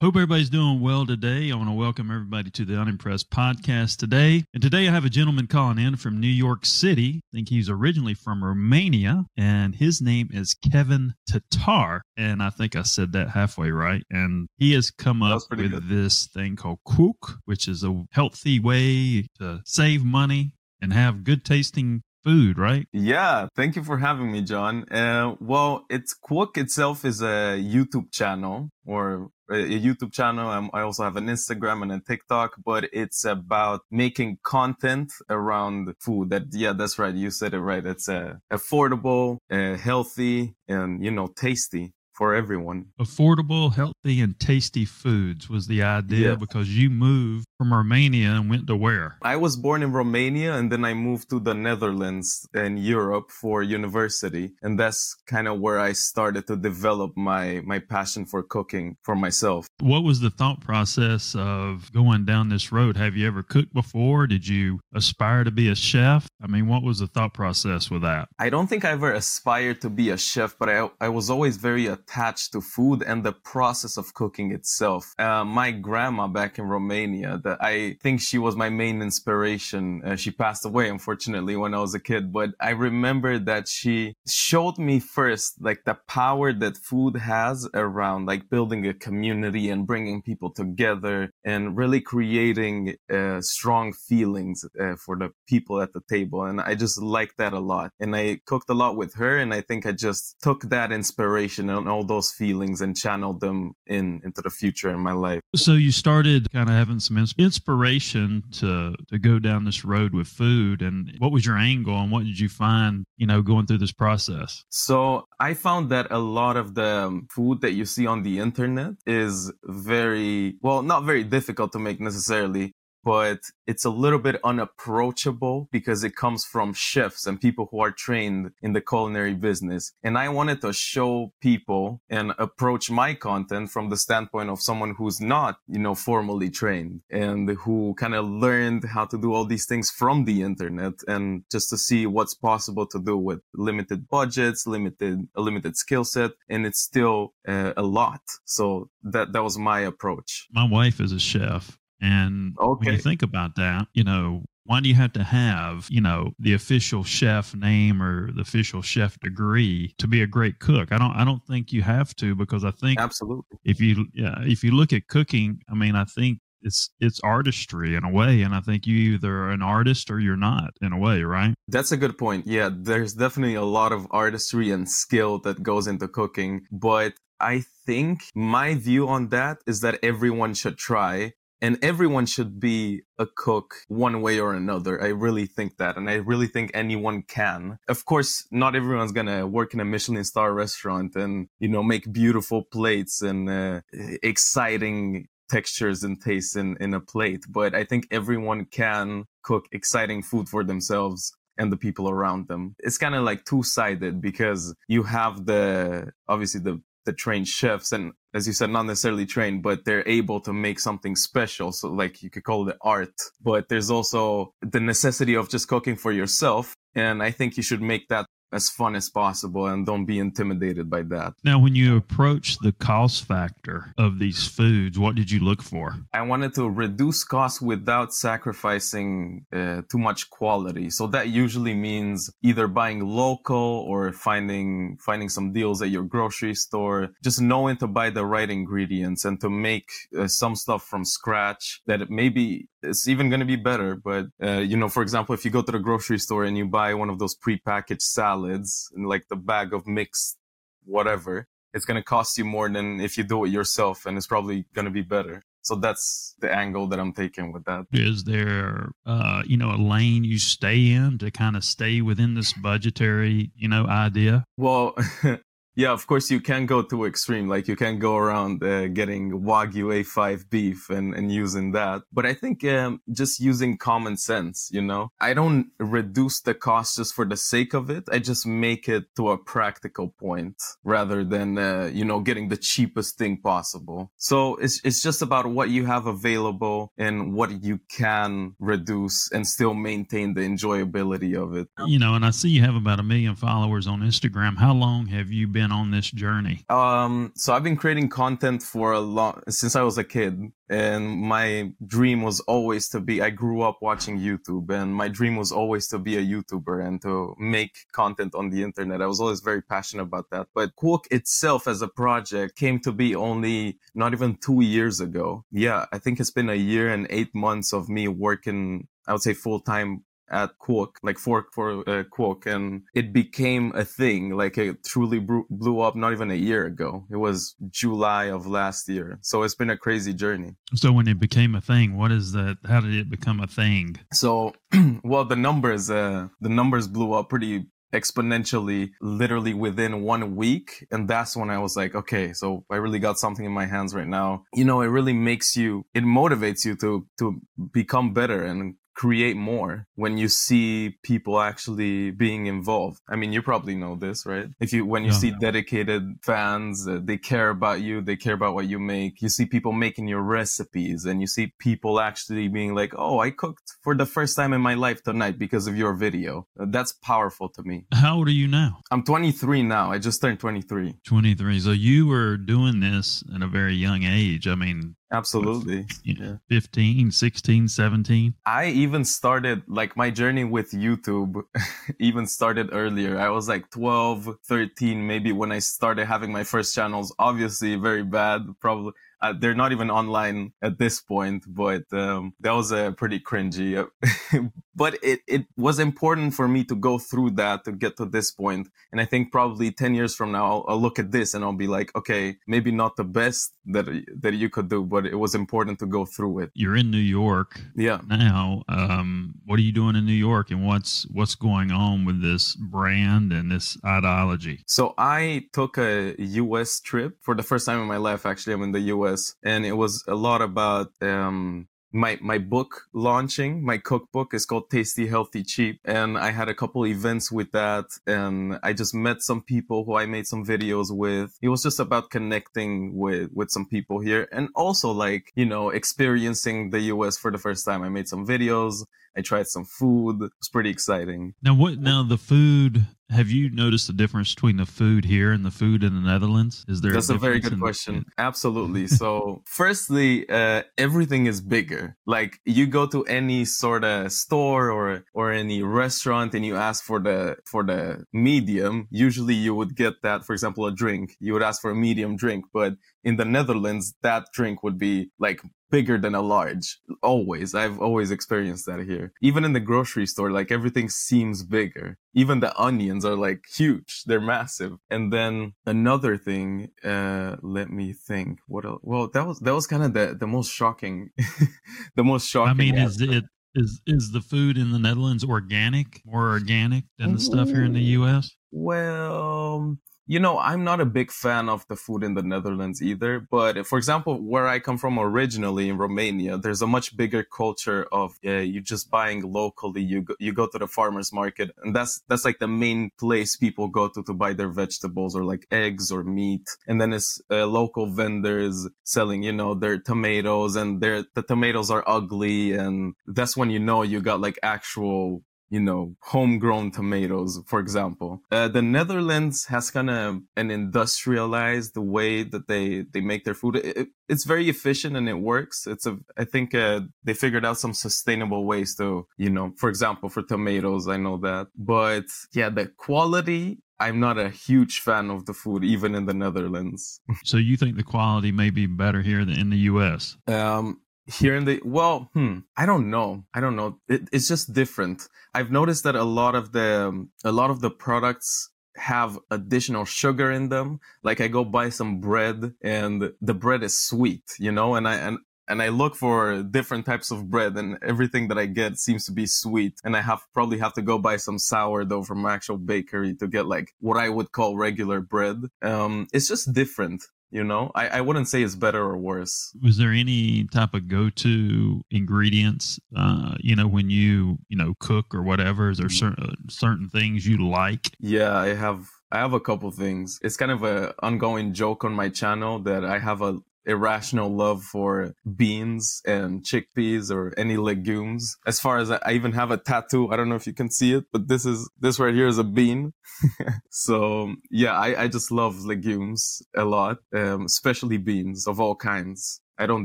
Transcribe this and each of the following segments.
Hope everybody's doing well today. I want to welcome everybody to the Unimpressed podcast today. And today I have a gentleman calling in from New York City. I think he's originally from Romania, and his name is Kevin Tatar. And I think I said that halfway right. And he has come up with good. this thing called Cook, which is a healthy way to save money and have good tasting food, right? Yeah, thank you for having me, John. Uh, well, it's KWOOWK itself is a YouTube channel or a YouTube channel. I also have an Instagram and a TikTok, but it's about making content around food. That yeah, that's right. You said it right. It's uh, affordable, uh, healthy, and you know, tasty for everyone. Affordable, healthy, and tasty foods was the idea Yeah. because you moved from Romania and went to where? I was born in Romania and then I moved to the Netherlands and Europe for university. And that's kind of where I started to develop my, my passion for cooking for myself. What was the thought process of going down this road? Have you ever cooked before? Did you aspire to be a chef? I mean, what was the thought process with that? I don't think I ever aspired to be a chef, but I, I was always very attached to food and the process of cooking itself. Uh, my grandma back in Romania, that I think she was my main inspiration. Uh, she passed away, unfortunately, when I was a kid, but I remember that she showed me first, like the power that food has around like building a community and bringing people together and really creating uh, strong feelings uh, for the people at the table. And I just like that a lot. And I cooked a lot with her. And I think I just took that inspiration and all those feelings and channeled them in into the future in my life. So you started kind of having some inspiration to to go down this road with food, and what was your angle, and what did you find, you know, going through this process? So I found that a lot of the um, food that you see on the internet is very, well, not very difficult to make necessarily, but it's a little bit unapproachable because it comes from chefs and people who are trained in the culinary business. And I wanted to show people and approach my content from the standpoint of someone who's not, you know, formally trained and who kind of learned how to do all these things from the internet and just to see what's possible to do with limited budgets, limited, a limited skill set. And it's still uh, a lot. So that, that was my approach. My wife is a chef, and when you think about that, you know, why do you have to have, you know, the official chef name or the official chef degree to be a great cook? I don't I don't think you have to because I think Absolutely. if you yeah, if you look at cooking, I mean, I think it's it's artistry in a way, and I think you either are an artist or you're not in a way, right? That's a good point. Yeah, there's definitely a lot of artistry and skill that goes into cooking. But I think my view on that is that everyone should try and everyone should be a cook one way or another. I really think that. And I really think anyone can. Of course, not everyone's going to work in a Michelin star restaurant and, you know, make beautiful plates and uh, exciting textures and tastes in, in a plate. But I think everyone can cook exciting food for themselves and the people around them. It's kind of like two sided because you have the, obviously the, the trained chefs and as you said, not necessarily trained, but they're able to make something special. So like you could call it art, but there's also the necessity of just cooking for yourself. And I think you should make that as fun as possible and don't be intimidated by that. Now, when you approach the cost factor of these foods, what did you look for? I wanted to reduce costs without sacrificing uh, too much quality. So that usually means either buying local or finding finding some deals at your grocery store. Just knowing to buy the right ingredients and to make uh, some stuff from scratch that it maybe it's even going to be better. But uh, you know, for example, if you go to the grocery store and you buy one of those prepackaged salads and like the bag of mixed whatever, it's going to cost you more than if you do it yourself and it's probably going to be better. So that's the angle that I'm taking with that. Is there, uh, you know, a lane you stay in to kind of stay within this budgetary, you know, idea? Well, yeah, of course you can go to extreme. Like you can go around uh, getting Wagyu A5 beef and, and using that. But I think um, just using common sense, you know, I don't reduce the cost just for the sake of it. I just make it to a practical point rather than, uh, you know, getting the cheapest thing possible. So it's, it's just about what you have available and what you can reduce and still maintain the enjoyability of it. You know, and I see you have about a million followers on Instagram. How long have you been on this journey? Um, so I've been creating content for a long since I was a kid, and my dream was always to be. I grew up watching YouTube, and my dream was always to be a YouTuber and to make content on the internet. I was always very passionate about that. But KWOOWK itself as a project came to be only not even two years ago. Yeah, I think it's been a year and eight months of me working I would say full time at KWOOWK, like for for uh, KWOOWK, and it became a thing. Like it truly blew up not even a year ago. It was July of last year. So it's been a crazy journey. So when it became a thing, what is that? How did it become a thing? So, well, the numbers, uh, the numbers blew up pretty exponentially literally within one week and that's when i was like okay so i really got something in my hands right now you know it really makes you it motivates you to to become better and create more when you see people actually being involved. I mean, you probably know this, right? If you, when you yeah. see dedicated fans, uh, they care about you, they care about what you make. You see people making your recipes and you see people actually being like, Oh, I cooked for the first time in my life tonight because of your video. Uh, that's powerful to me. How old are you now? I'm 23 now. I just turned 23. 23. So you were doing this at a very young age. I mean, Absolutely. yeah. 15, 16, 17. I even started like my journey with YouTube even started earlier. I was like 12, 13 maybe when I started having my first channels. Obviously very bad, probably uh, they're not even online at this point, but um, that was a pretty cringy. but it, it was important for me to go through that to get to this point. And I think probably 10 years from now, I'll, I'll, look at this and I'll be like, okay, maybe not the best that, that you could do, but it was important to go through it. You're in New York. Yeah. Now, um, what are you doing in New York and what's, what's going on with this brand and this ideology? So I took a US trip for the first time in my life. Actually, I'm in the US And it was a lot about um, my my book launching my cookbook is called tasty healthy cheap and i had a couple events with that and i just met some people who i made some videos with it was just about connecting with with some people here and also like you know experiencing the us for the first time i made some videos I tried some food. It was pretty exciting. Now, what? Now the food. Have you noticed the difference between the food here and the food in the Netherlands? Is there? That's a, a very good question. Absolutely. so, firstly, uh, everything is bigger. Like you go to any sort of store or or any restaurant and you ask for the for the medium. Usually, you would get that. For example, a drink. You would ask for a medium drink, but in the Netherlands, that drink would be like bigger than a large. Always. I've always experienced that here. Even in the grocery store, like everything seems bigger. Even the onions are like huge. They're massive. And then another thing, uh, let me think. What else? Well, that was, that was kind of the, the most shocking, the most shocking. I mean, is it, is, is the food in the Netherlands organic, more organic than the stuff here in the U.S.? Well, you know, I'm not a big fan of the food in the Netherlands either. But for example, where I come from originally in Romania, there's a much bigger culture of uh, you just buying locally. You go, you go to the farmers market, and that's that's like the main place people go to to buy their vegetables or like eggs or meat. And then it's uh, local vendors selling, you know, their tomatoes, and their the tomatoes are ugly, and that's when you know you got like actual you know, homegrown tomatoes, for example. Uh, the Netherlands has kind of an industrialized way that they, they make their food. It, it's very efficient and it works. It's a, I think, uh, they figured out some sustainable ways to, you know, for example, for tomatoes, I know that. But yeah, the quality I'm not a huge fan of the food, even in the Netherlands. so you think the quality may be better here than in the U.S.? Um, here in the well hmm i don't know i don't know it, it's just different i've noticed that a lot of the um, a lot of the products have additional sugar in them like i go buy some bread and the bread is sweet you know and i and and I look for different types of bread and everything that I get seems to be sweet. And I have probably have to go buy some sourdough from actual bakery to get like what I would call regular bread. Um, it's just different. You know, I, I wouldn't say it's better or worse. Was there any type of go-to ingredients? Uh, you know, when you you know cook or whatever, is there certain certain things you like? Yeah, I have I have a couple things. It's kind of a ongoing joke on my channel that I have a irrational love for beans and chickpeas or any legumes. As far as I, I even have a tattoo, I don't know if you can see it, but this is this right here is a bean. so yeah, I, I just love legumes a lot, um, especially beans of all kinds. I don't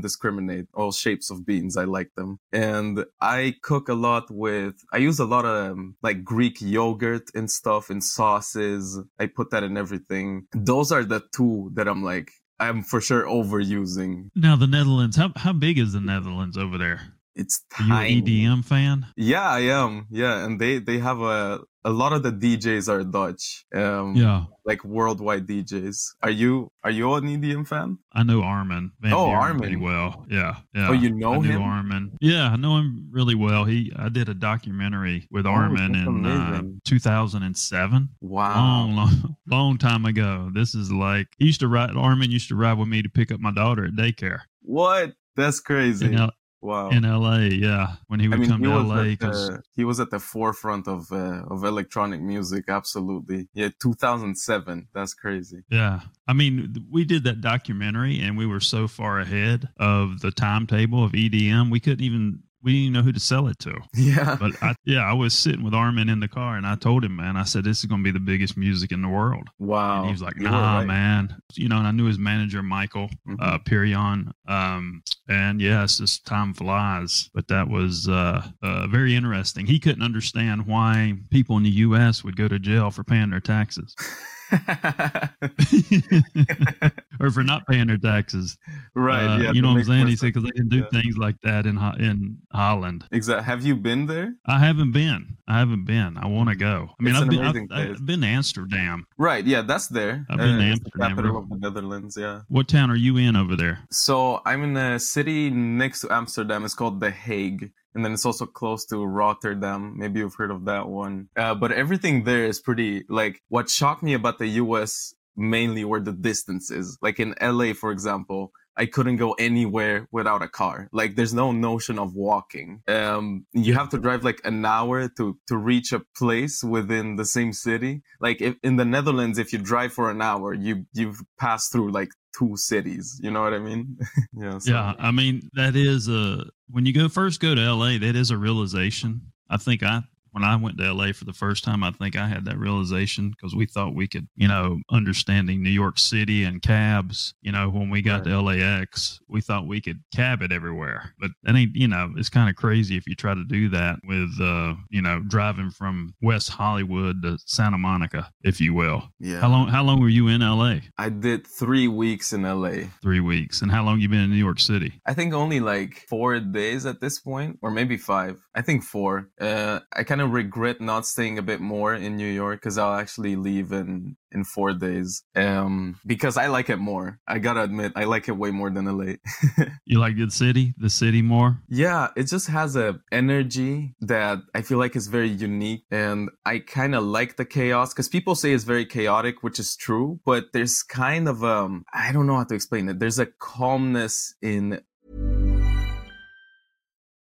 discriminate. All shapes of beans, I like them. And I cook a lot with, I use a lot of um, like Greek yogurt and stuff and sauces. I put that in everything. Those are the two that I'm like, I'm for sure overusing. Now the Netherlands, how how big is the Netherlands over there? It's tiny. an EDM fan? Yeah, I am. Yeah, and they they have a a lot of the DJs are Dutch. Um, Yeah, like worldwide DJs. Are you are you an EDM fan? I know Armin. Van Oh, Buuren Armin. pretty well. Yeah, yeah. Oh, you know I him? Armin. Yeah, I know him really well. He, I did a documentary with Oh, Armin in uh, 2007. Wow. Long, long, long time ago. This is like he used to ride. Armin used to ride with me to pick up my daughter at daycare What? That's crazy. in, L, wow. in L.A. Yeah, when he I would mean, come he to L.A. the, he was at the forefront of uh, of electronic music. Absolutely, yeah. 2007. That's crazy. Yeah. I mean, we did that documentary and we were so far ahead of the timetable of EDM, we couldn't even we didn't even know who to sell it to. Yeah. But I, yeah, I was sitting with Armin in the car and I told him, man, I said, this is going to be the biggest music in the world. wow. And he was like, nah, right. man. You know, and I knew his manager, Michael Mhm. uh, Pirion. Um, and yeah, it's just time flies. But that was uh, uh, very interesting. He couldn't understand why people in the U.S. would go to jail for paying their taxes or for not paying their taxes. right. Uh, yeah. you know what I'm saying? He said because they didn't do Yeah. things like that in in Holland. Exactly. Have you been there? I haven't been. I haven't been. I want to go. I mean, I've been. I've. I've been to Amsterdam. Right. Yeah. That's there. I've been to it's the Amsterdam, capital of the Netherlands. Yeah. What town are you in over there? So I'm in a city next to Amsterdam. It's called The Hague. And then it's also close to Rotterdam. Maybe you've heard of that one. Uh, but everything there is pretty, like, what shocked me about the US mainly were the distances. Like in LA, for example, I couldn't go anywhere without a car. Like there's no notion of walking. Um, you have to drive like an hour to, to reach a place within the same city. Like if, in the Netherlands, if you drive for an hour, you, you've passed through like two cities. You know what I mean? yeah. so- Yeah, I mean that is a when you go first go to LA, that is a realization. I think I when I went to LA for the first time, I think I had that realization because we thought we could, you know, understanding New York City and cabs, you know, when we got to LAX, we thought we could cab it everywhere. But that ain't, you know, it's kind of crazy if you try to do that with, uh, you know, driving from West Hollywood to Santa Monica, if you will. Yeah. How long? How long were you in LA? I did three weeks in LA. Three weeks. And how long you been in New York City? I think only like four days at this point, or maybe five. I think four. Uh, I kind of regret not staying a bit more in New York because I'll actually leave in in four days. Um, because I like it more. I gotta admit, I like it way more than LA. You like the city, the city more? yeah, it just has a energy that I feel like is very unique, and I kind of like the chaos because people say it's very chaotic, which is true. But there's kind of um, I don't know how to explain it. There's a calmness in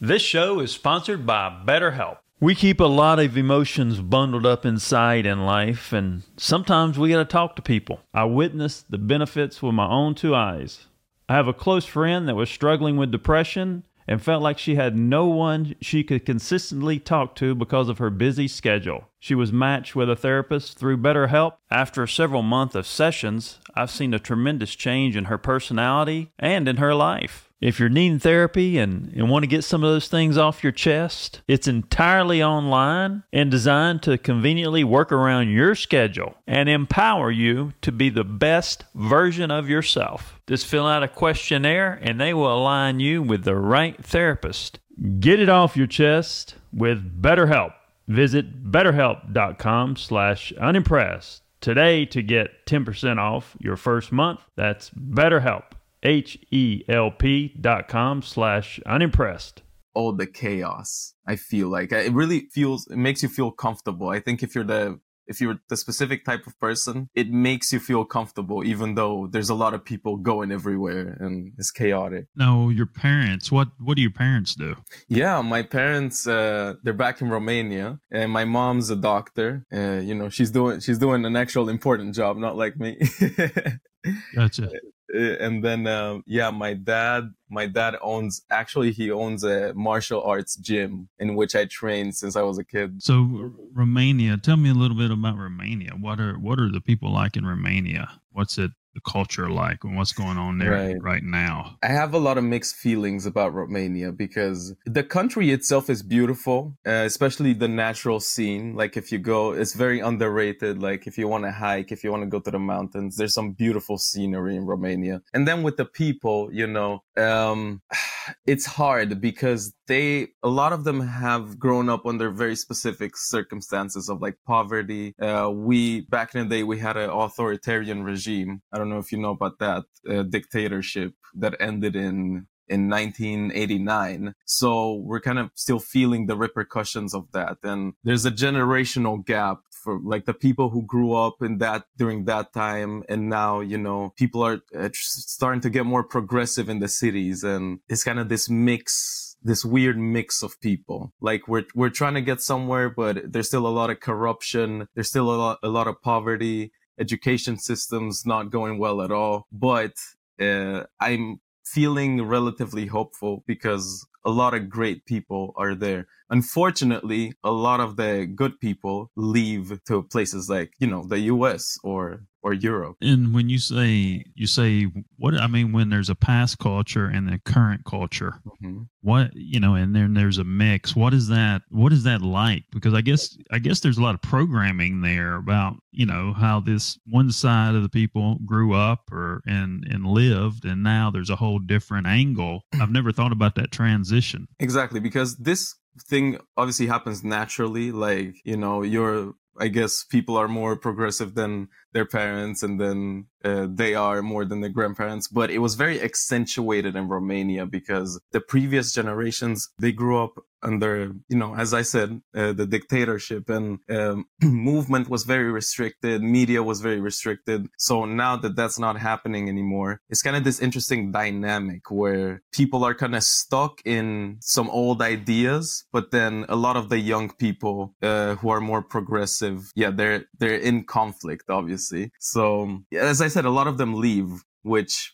This show is sponsored by BetterHelp. We keep a lot of emotions bundled up inside in life, and sometimes we got to talk to people. I witnessed the benefits with my own two eyes. I have a close friend that was struggling with depression and felt like she had no one she could consistently talk to because of her busy schedule. She was matched with a therapist through BetterHelp. After several months of sessions, I've seen a tremendous change in her personality and in her life. If you're needing therapy and, and want to get some of those things off your chest, it's entirely online and designed to conveniently work around your schedule and empower you to be the best version of yourself. Just fill out a questionnaire and they will align you with the right therapist. Get it off your chest with BetterHelp. Visit betterhelp.com slash unimpressed today to get 10% off your first month. That's BetterHelp H-E-L-P dot com slash unimpressed. All the chaos, I feel like it really feels, it makes you feel comfortable. I think if you're the, if you're the specific type of person, it makes you feel comfortable, even though there's a lot of people going everywhere and it's chaotic. No, your parents, what, what do your parents do? Yeah, my parents, uh, they're back in Romania and my mom's a doctor. Uh, you know, she's doing, she's doing an actual important job, not like me. gotcha. Uh, and then uh, yeah my dad my dad owns actually he owns a martial arts gym in which i trained since i was a kid. So romania tell me a little bit about romania. What are what are the people like in romania? What's it the culture like and what's going on there right. right. now? I have a lot of mixed feelings about Romania because the country itself is beautiful, uh, especially the natural scene. Like if you go, it's very underrated. Like if you want to hike, if you want to go to the mountains, there's some beautiful scenery in Romania. And then with the people, you know, um, it's hard because they, a lot of them have grown up under very specific circumstances of like poverty. Uh, we, back in the day, we had an authoritarian regime. I don't know if you know about that uh, dictatorship that ended in in 1989. So we're kind of still feeling the repercussions of that. And there's a generational gap for like the people who grew up in that during that time. And now, you know, people are uh, starting to get more progressive in the cities. And it's kind of this mix this weird mix of people. Like we're we're trying to get somewhere, but there's still a lot of corruption. There's still a lot a lot of poverty. Education systems not going well at all. But uh, I'm feeling relatively hopeful because a lot of great people are there. Unfortunately, a lot of the good people leave to places like, you know, the US or or Europe. And when you say you say what I mean when there's a past culture and a current culture, mm-hmm. what you know, and then there's a mix. What is that? What is that like? Because I guess I guess there's a lot of programming there about you know how this one side of the people grew up or and and lived, and now there's a whole different angle. I've never thought about that transition. Exactly, because this thing obviously happens naturally like you know you're I guess people are more progressive than their parents and then uh, they are more than their grandparents. But it was very accentuated in romania because the previous generations they grew up under you know as i said uh, the dictatorship. And um, movement was very restricted. Media was very restricted. So now that that's not happening anymore it's kind of this interesting dynamic where people are kind of stuck in some old ideas but then a lot of the young people uh, who are more progressive yeah they're they're in conflict obviously obviously. So as I said, a lot of them leave, which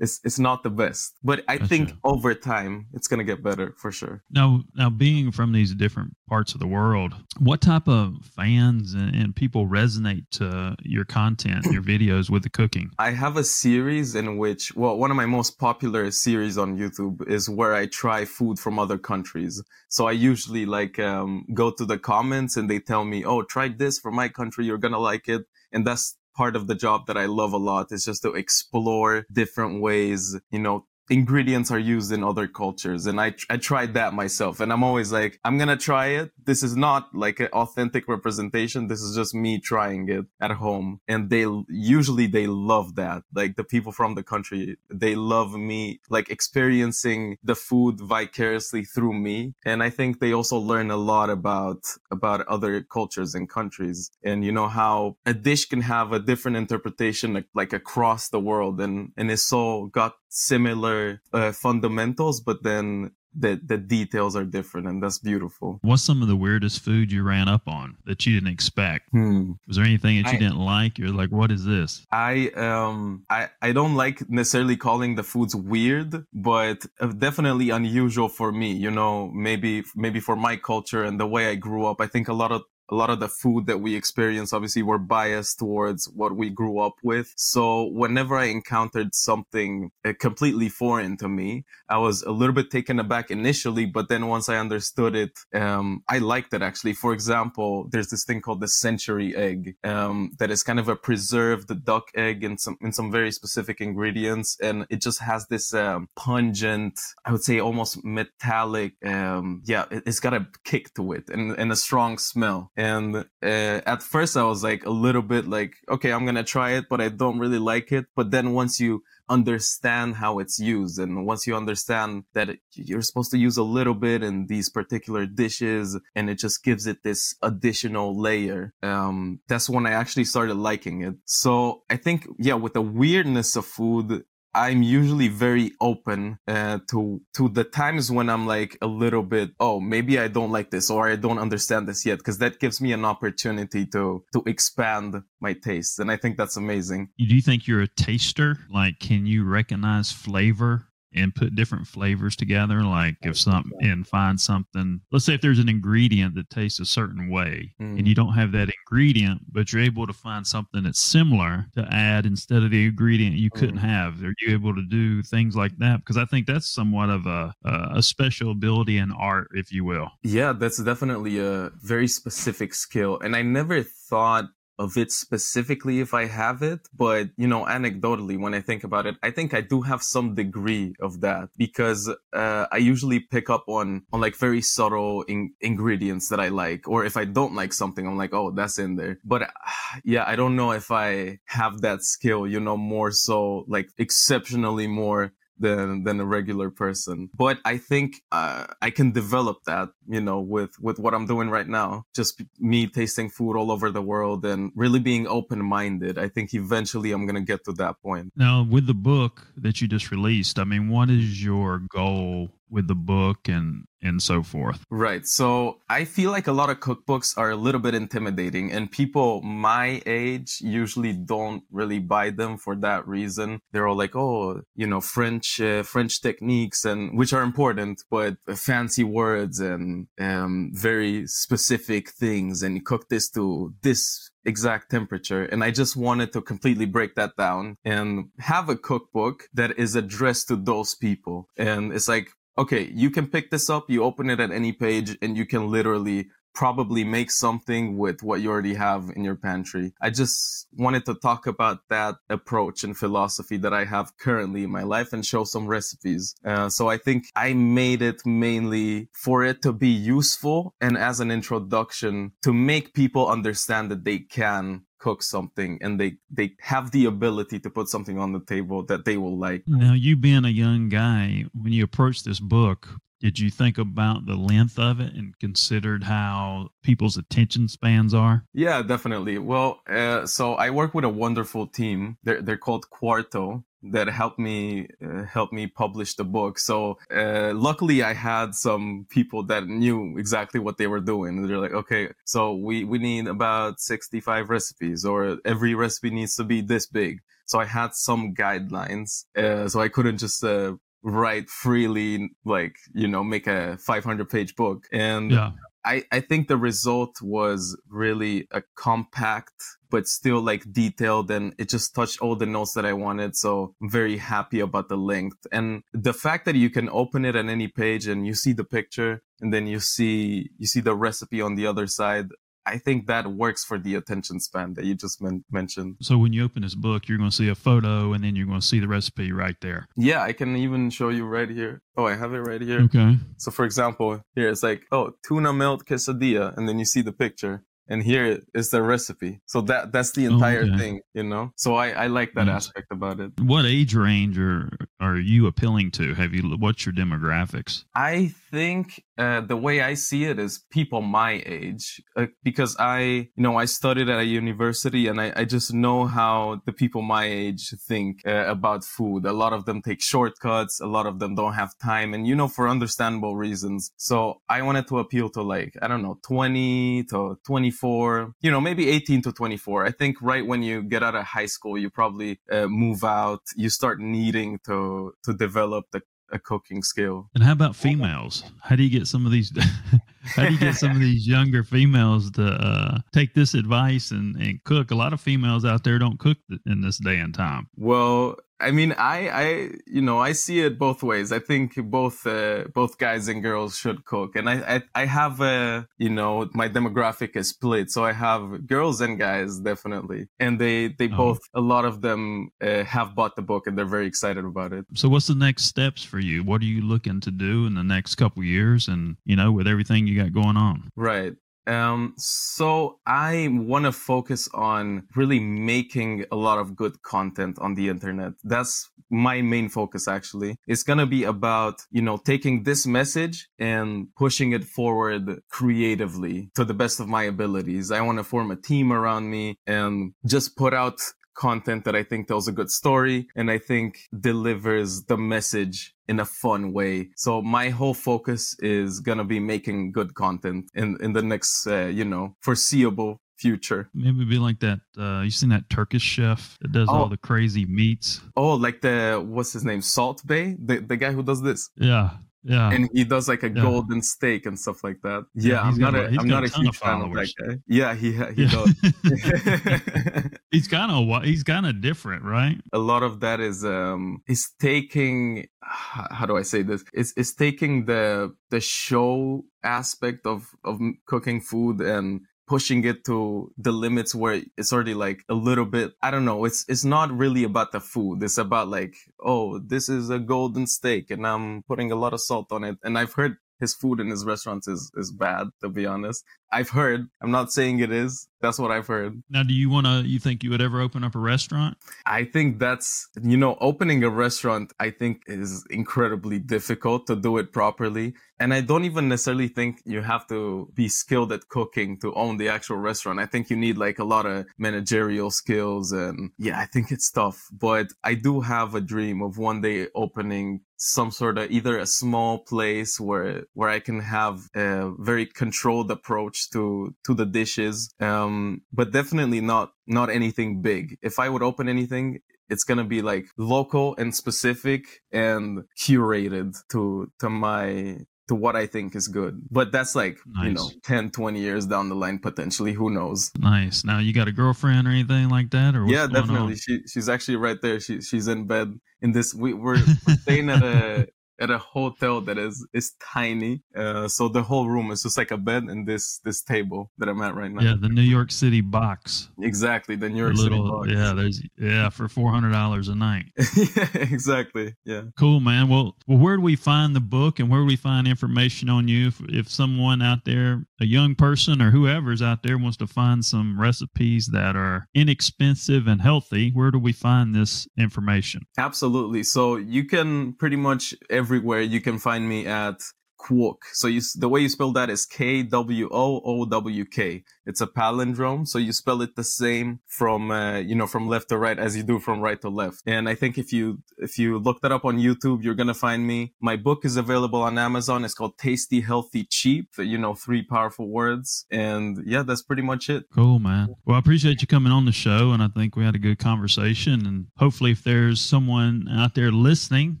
is it's not the best. But I gotcha. think over time it's gonna get better for sure. Now, now being from these different parts of the world, what type of fans and, and people resonate to your content, your videos with the cooking? I have a series in which, well, one of my most popular series on YouTube is where I try food from other countries. So I usually like um, go to the comments and they tell me, "Oh, try this from my country. You're gonna like it." and that's part of the job that I love a lot is just to explore different ways, you know, ingredients are used in other cultures. And I, I tried that myself and I'm always like, I'm to try it. This is not like an authentic representation. This is just me trying it at home. And they usually they love that. Like the people from the country, they love me like experiencing the food vicariously through me. And I think they also learn a lot about, about other cultures and countries and you know how a dish can have a different interpretation like, like across the world and, and it's all got similar uh, fundamentals, but then the the details are different, and that's beautiful. What's some of the weirdest food you ran up on that you didn't expect? Hmm. Was there anything that you I- didn't like? You're like, what is this? I um I I don't like necessarily calling the foods weird, but uh, definitely unusual for me. You know, maybe maybe for my culture and the way I grew up. I think a lot of a lot of the food that we experience, obviously, we're biased towards what we grew up with. So whenever I encountered something uh, completely foreign to me, I was a little bit taken aback initially, but then once I understood it, um, I liked it actually. For example, there's this thing called the century egg, um, that is kind of a preserved duck egg in some, in some very specific ingredients. And it just has this, um, pungent, I would say almost metallic, um, yeah, it, it's got a kick to it and, and a strong smell. And, uh, at first I was like a little bit like, okay, I'm to try it, but I don't really like it. But then once you understand how it's used and once you understand that you're supposed to use a little bit in these particular dishes and it just gives it this additional layer um that's when i actually started liking it so i think yeah with the weirdness of food I'm usually very open uh, to to the times when I'm like a little bit, oh, maybe I don't like this or I don't understand this yet, because that gives me an opportunity to to expand my taste, and I think that's amazing. Do you think you're a taster? Like, can you recognize flavor and put different flavors together? Like, if something and find something, let's say if there's an ingredient that tastes a certain way Mm. and you don't have that ingredient, but you're able to find something that's similar to add instead of the ingredient you couldn't Mm. have. Are you able to do things like that? Because I think that's somewhat of a, a, a special ability in art, if you will. Yeah, that's definitely a very specific skill. And I never thought of it specifically if I have it, but you know, anecdotally, when I think about it, I think I do have some degree of that because uh, I usually pick up on on like very subtle in- ingredients that I like, or if I don't like something, I'm like, oh, that's in there. But uh, yeah, I don't know if I have that skill, you know, more so like exceptionally more than than a regular person. But I think uh, I can develop that, you know, with with what I'm doing right now. Just me tasting food all over the world and really being open minded. I think eventually I'm gonna get to that point. Now, with the book that you just released, I mean, what is your goal with the book and and so forth? Right. So I feel like a lot of cookbooks are a little bit intimidating, and people my age usually don't really buy them for that reason. They're all like, "Oh, you know, French uh, French techniques," and which are important, but fancy words and um, very specific things, and you cook this to this exact temperature. And I just wanted to completely break that down and have a cookbook that is addressed to those people. And it's like, okay, you can pick this up, you open it at any page, and you can literally probably make something with what you already have in your pantry. I just wanted to talk about that approach and philosophy that I have currently in my life and show some recipes. Uh, so I think I made it mainly for it to be useful and as an introduction to make people understand that they can cook something and they they have the ability to put something on the table that they will like Now, you being a young guy, when you approached this book, did you think about the length of it and considered how people's attention spans are? Yeah, definitely. Well, uh, so I work with a wonderful team. They're they're called Quarto that helped me uh, help me publish the book. So uh, luckily, I had some people that knew exactly what they were doing. They're like, okay, so we we need about sixty five recipes, or every recipe needs to be this big. So I had some guidelines, uh, so I couldn't just. Uh, write freely like you know make a 500 page book and Yeah. I, I think the result was really a compact but still like detailed and it just touched all the notes that I wanted. So I'm very happy about the length and the fact that you can open it at any page and you see the picture and then you see you see the recipe on the other side. I think that works for the attention span that you just men- mentioned. So when you open this book, you're going to see a photo and then you're going to see the recipe right there. Yeah, I can even show you right here. Oh, I have it right here. Okay. So for example, here it's like, oh, tuna melt quesadilla, and then you see the picture. And here is the recipe. So that that's the oh, entire okay. thing, you know. So I, I like that Nice. aspect about it. What age range are are you appealing to? Have you what's your demographics? I think uh, the way I see it is people my age, uh, because I, you know, I studied at a university and I, I just know how the people my age think uh, about food. A lot of them take shortcuts. A lot of them don't have time and, you know, for understandable reasons. So I wanted to appeal to like, I don't know, 20 to 24, you know, maybe 18 to 24. I think right when you get out of high school, you probably uh, move out, you start needing to, to develop the a cooking skill. And how about females? How do you get some of these? how do you get some of these younger females to uh, take this advice and, and cook? A lot of females out there don't cook in this day and time. Well, I mean, I, I, you know, I see it both ways. I think both, uh, both guys and girls should cook, and I, I, I have, uh, you know, my demographic is split, so I have girls and guys definitely, and they, they Oh. both, a lot of them uh, have bought the book and they're very excited about it. So, what's the next steps for you? What are you looking to do in the next couple years? And you know, with everything you got going on. Right. Um, so I want to focus on really making a lot of good content on the internet. That's my main focus actually. It's going to be about, you know, taking this message and pushing it forward creatively to the best of my abilities. I want to form a team around me and just put out content that I think tells a good story and I think delivers the message in a fun way. So my whole focus is going to be making good content in, in the next, uh, you know, foreseeable future. Maybe be like that. Uh, you seen that Turkish chef that does Oh. all the crazy meats? Oh, like the, what's his name? Salt Bae? The, the guy who does this. Yeah, yeah. and he does like a Yeah. golden steak and stuff like that. Yeah, Yeah, he's I'm not a- a, he's I'm not a huge fan of that guy. Yeah, he he Yeah. does. he's kind of he's kind of different, right? a lot of that is um is taking how do I say this? It's it's taking the the show aspect of of cooking food and pushing it to the limits where it's already like a little bit I don't know it's it's not really about the food. It's about like oh this is a golden steak and I'm putting a lot of salt on it. And I've heard his food in his restaurants is is bad to be honest I've heard I'm not saying it is that's what I've heard Now, do you want to? You think you would ever open up a restaurant? I think that's, you know, opening a restaurant, I think is incredibly difficult to do it properly. And I don't even necessarily think you have to be skilled at cooking to own the actual restaurant. I think you need like a lot of managerial skills. And yeah, I think it's tough, but I do have a dream of one day opening some sort of either a small place where where I can have a very controlled approach to to the dishes um but definitely not not anything big if I would open anything it's gonna be like local and specific and curated to to my to what I think is good but that's like you know Nice. 10 20 years down the line potentially who knows Nice. Now, you got a girlfriend or anything like that, or yeah definitely on? she she's actually right there she she's in bed in this we, we're, we're staying at a at a hotel that is is tiny uh so the whole room is just like a bed and this this table that i'm at right now Yeah, the New York City box. exactly the new york city little, box. yeah, there's yeah for four hundred dollars a night. yeah exactly yeah Cool, man. Well, well, where do we find the book, and where do we find information on you? If, if someone out there, a young person or whoever's out there, wants to find some recipes that are inexpensive and healthy, where do we find this information? Absolutely. So you can pretty much everywhere you can find me at KWOOWK. So you, the way you spell that is K W O O W K. It's a palindrome. So you spell it the same from, uh, you know, from left to right as you do from right to left. And I think if you, if you look that up on YouTube, you're going to find me. My book is available on Amazon. It's called Tasty, Healthy, Cheap. You know, three powerful words. And yeah, that's pretty much it. Cool, man. Well, I appreciate you coming on the show, and I think we had a good conversation. And hopefully, if there's someone out there listening,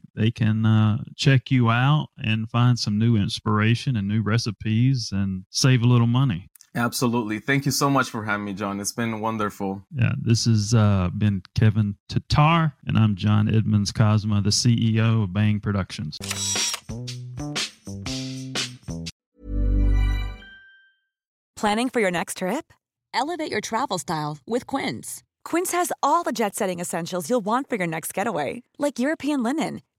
they can uh, check you out and find some new inspiration and new recipes and save a little money. Absolutely. Thank you so much for having me, John. It's been wonderful. Yeah, this has uh, been Kevin Tatar, and I'm John Edmonds Cosma, the CEO of Bang Productions. Planning for your next trip? Elevate your travel style with Quince. Quince has all the jet setting essentials you'll want for your next getaway, like European linen,